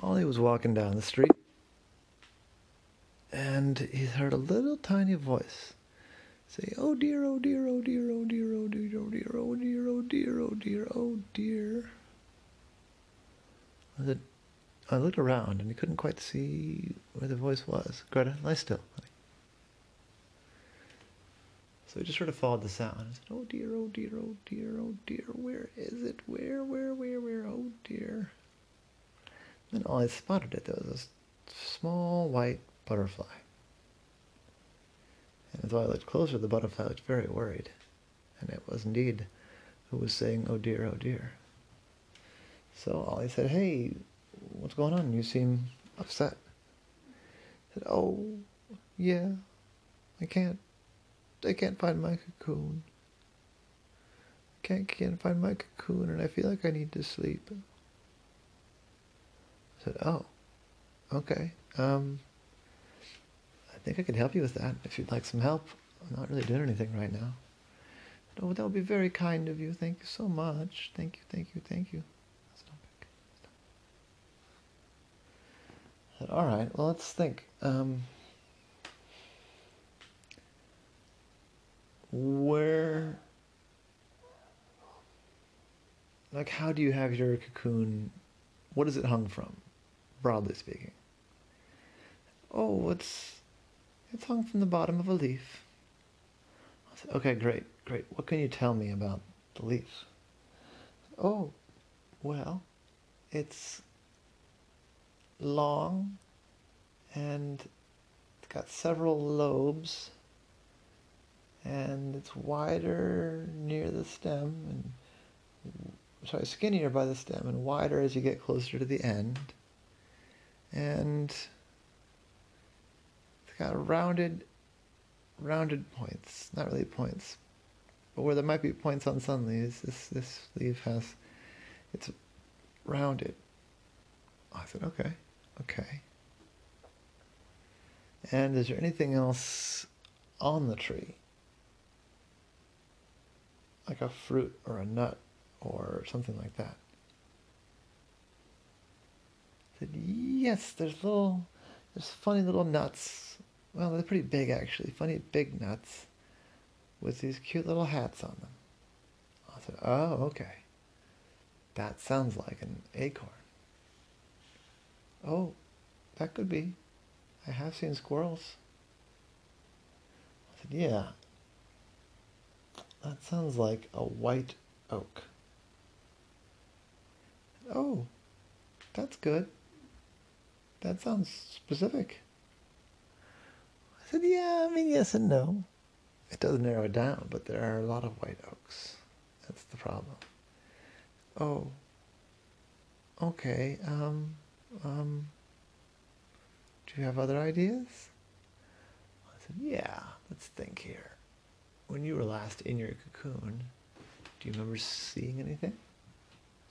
Ollie was walking down the street and he heard a little tiny voice say, Oh dear, oh dear, oh dear, oh dear, oh dear, oh dear, oh dear, oh dear, oh dear, oh dear. I said, I looked around and he couldn't quite see where the voice was. Greta, lie still. So he just sort of followed the sound and said, Oh dear, oh dear, oh dear, oh dear, where is it? Where, where, where, where, oh dear. Then Ollie spotted it, there was a small white butterfly. And as I looked closer, the butterfly looked very worried. And it was indeed who was saying, oh dear, oh dear. So Ollie said, hey, what's going on? You seem upset. I said, oh, yeah, I can't, I can't find my cocoon. I can't, can't find my cocoon and I feel like I need to sleep. Said, oh, okay. Um, I think I could help you with that if you'd like some help. I'm not really doing anything right now. Oh, that would be very kind of you. Thank you so much. Thank you, thank you, thank you. Stop. Stop. Said, all right, well, let's think. Um, where, like, how do you have your cocoon? What is it hung from, broadly speaking? Oh, it's it's hung from the bottom of a leaf. Said, okay, great, great. What can you tell me about the leaf? Oh, well, it's long and it's got several lobes and it's wider near the stem and sorry skinnier by the stem and wider as you get closer to the end and it's got rounded, rounded points. Not really points, but where there might be points on some leaves, this this leaf has, it's rounded. I said, okay, okay. And is there anything else on the tree? Like a fruit or a nut or something like that? I said, yes, there's little, there's funny little nuts well, they're pretty big actually. Funny big nuts with these cute little hats on them. I said, oh, okay. That sounds like an acorn. Oh, that could be. I have seen squirrels. I said, yeah. That sounds like a white oak. Oh, that's good. That sounds specific. I said, yeah, I mean, yes and no. It does narrow it down, but there are a lot of white oaks. That's the problem. Oh, okay. Um, um, do you have other ideas? I said, yeah, let's think here. When you were last in your cocoon, do you remember seeing anything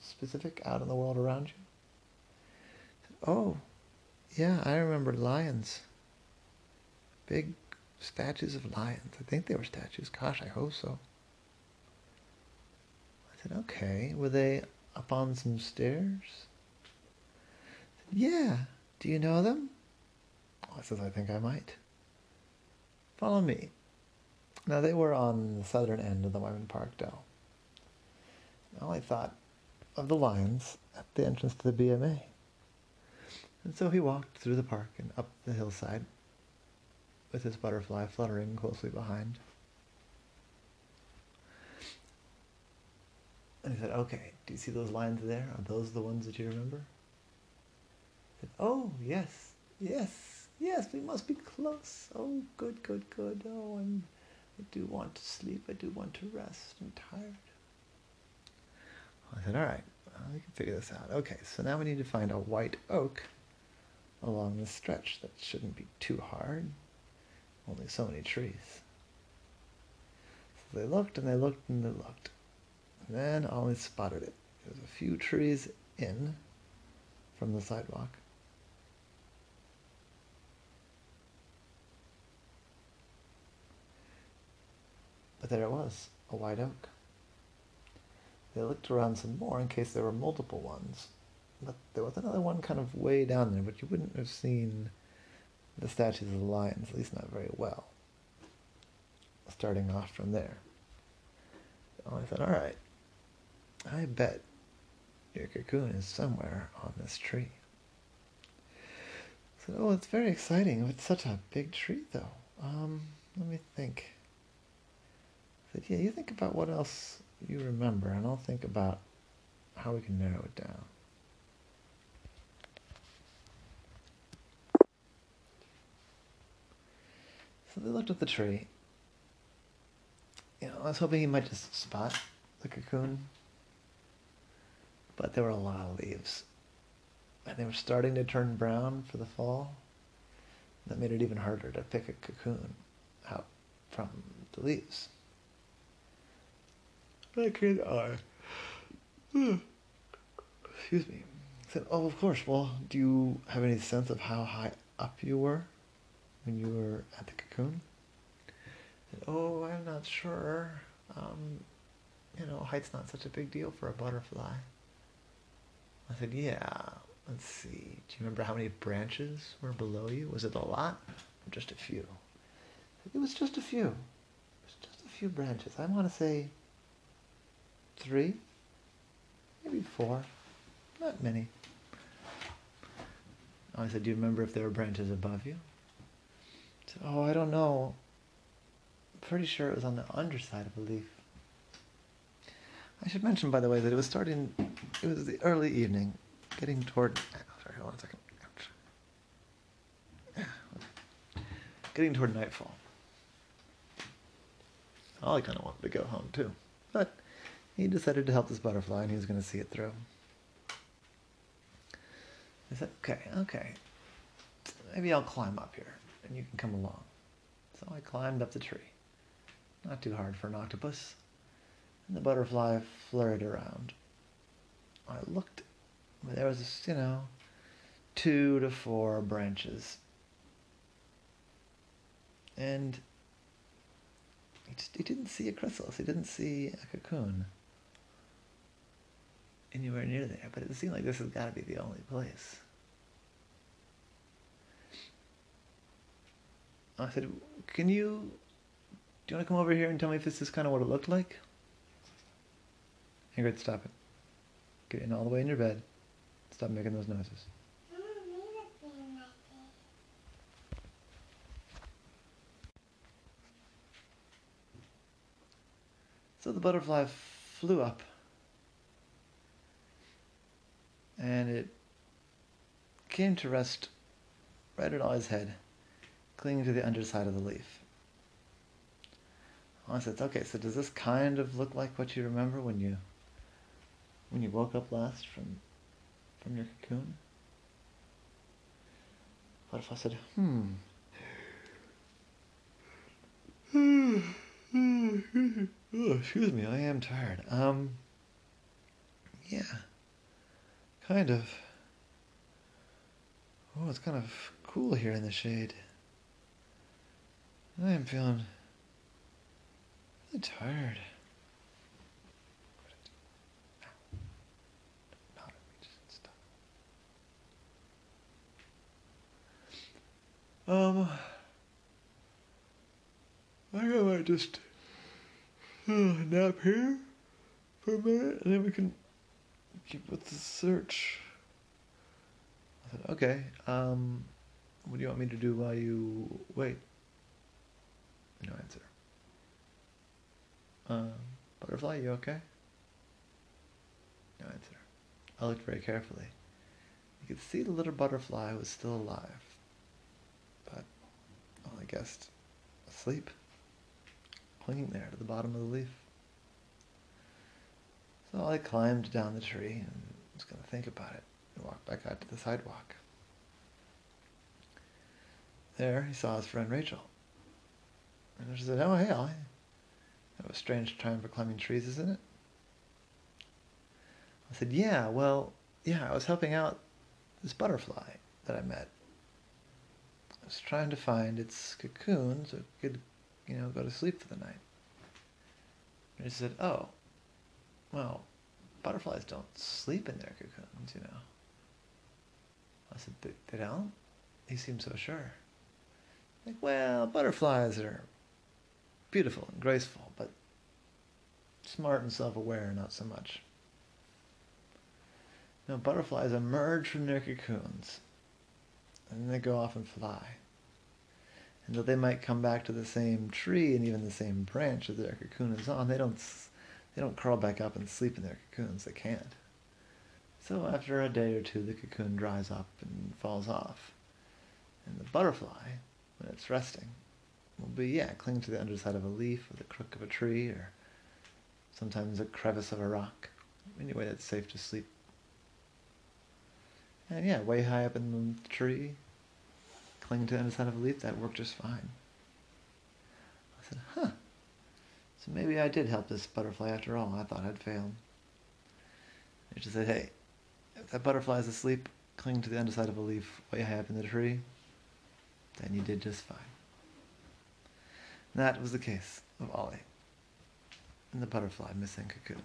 specific out in the world around you? Said, oh, yeah, I remember lions big statues of lions. I think they were statues. Gosh, I hope so. I said, okay. Were they up on some stairs? Said, yeah. Do you know them? Oh, I says, I think I might. Follow me. Now, they were on the southern end of the Wyman Park Dell. Now, I thought of the lions at the entrance to the BMA. And so he walked through the park and up the hillside with his butterfly fluttering closely behind. And he said, okay, do you see those lines there? Are those the ones that you remember? Said, oh, yes, yes, yes, we must be close. Oh, good, good, good. Oh, I'm, I do want to sleep. I do want to rest. I'm tired. I said, all right, we can figure this out. Okay, so now we need to find a white oak along the stretch. That shouldn't be too hard. Only so many trees. So they looked and they looked and they looked. And then Ollie spotted it. It was a few trees in from the sidewalk. But there it was, a white oak. They looked around some more in case there were multiple ones but there was another one kind of way down there, but you wouldn't have seen the statues of the lions, at least not very well. Starting off from there. So I said, all right, I bet your cocoon is somewhere on this tree. I said, oh, it's very exciting. It's such a big tree, though. Um, let me think. I said, yeah, you think about what else you remember, and I'll think about how we can narrow it down. So they looked at the tree. You know, I was hoping he might just spot the cocoon. But there were a lot of leaves. And they were starting to turn brown for the fall. That made it even harder to pick a cocoon out from the leaves. My kid eye. Excuse me. I said, Oh, of course. Well, do you have any sense of how high up you were when you were at the Said, oh, I'm not sure. Um, you know, height's not such a big deal for a butterfly. I said, Yeah. Let's see. Do you remember how many branches were below you? Was it a lot or just a few? It was just a few. It was just a few branches. I want to say three, maybe four. Not many. I said, Do you remember if there were branches above you? Oh, I don't know. I'm pretty sure it was on the underside of a leaf. I should mention, by the way, that it was starting, it was the early evening, getting toward, oh, sorry, hold on a second. Getting toward nightfall. Ollie kind of wanted to go home too, but he decided to help this butterfly and he was going to see it through. I said, okay, okay, maybe I'll climb up here and you can come along. So I climbed up the tree. Not too hard for an octopus. And the butterfly fluttered around. I looked, there was, you know, two to four branches. And he, just, he didn't see a chrysalis. He didn't see a cocoon anywhere near there. But it seemed like this has got to be the only place. I said, "Can you? Do you want to come over here and tell me if this is kind of what it looked like?" Ingrid, stop it. Get in all the way in your bed. Stop making those noises. So the butterfly flew up and it came to rest right at Ollie's head, clinging to the underside of the leaf. I said, okay, so does this kind of look like what you remember when you when you woke up last from from your cocoon? Butterfly said, hmm. oh, excuse me, I am tired. Um, yeah. Kind of. Oh, it's kind of cool here in the shade. I am feeling really tired. Um, I think I might just uh, nap here for a minute, and then we can keep with the search. I said, okay, um, what do you want me to do while you wait? No answer. Um, butterfly, you okay? No answer. I looked very carefully. You could see the little butterfly was still alive, but, well, I guessed asleep, clinging there to the bottom of the leaf. So I climbed down the tree and was going to think about it and walked back out to the sidewalk. There he saw his friend Rachel. And she said, Oh, hey, Ollie. Was a strange time for climbing trees, isn't it? I said, Yeah, well, yeah, I was helping out this butterfly that I met. I was trying to find its cocoon so it could, you know, go to sleep for the night. And she said, Oh, well, butterflies don't sleep in their cocoons, you know. I said, they, they don't? He seemed so sure. Like, well, butterflies are beautiful and graceful, smart and self-aware, not so much. Now butterflies emerge from their cocoons, and then they go off and fly. And though they might come back to the same tree and even the same branch that their cocoon is on, they don't they don't curl back up and sleep in their cocoons. They can't. So after a day or two, the cocoon dries up and falls off. And the butterfly, when it's resting, will be, yeah, cling to the underside of a leaf or the crook of a tree or sometimes a crevice of a rock. Anyway, that's safe to sleep. And yeah, way high up in the tree, cling to the underside of a leaf, that worked just fine. I said, huh. So maybe I did help this butterfly after all. I thought I'd failed. They just said, hey, if that butterfly is asleep, cling to the underside of a leaf way high up in the tree, then you did just fine. And that was the case of Ollie and the butterfly missing cocoon.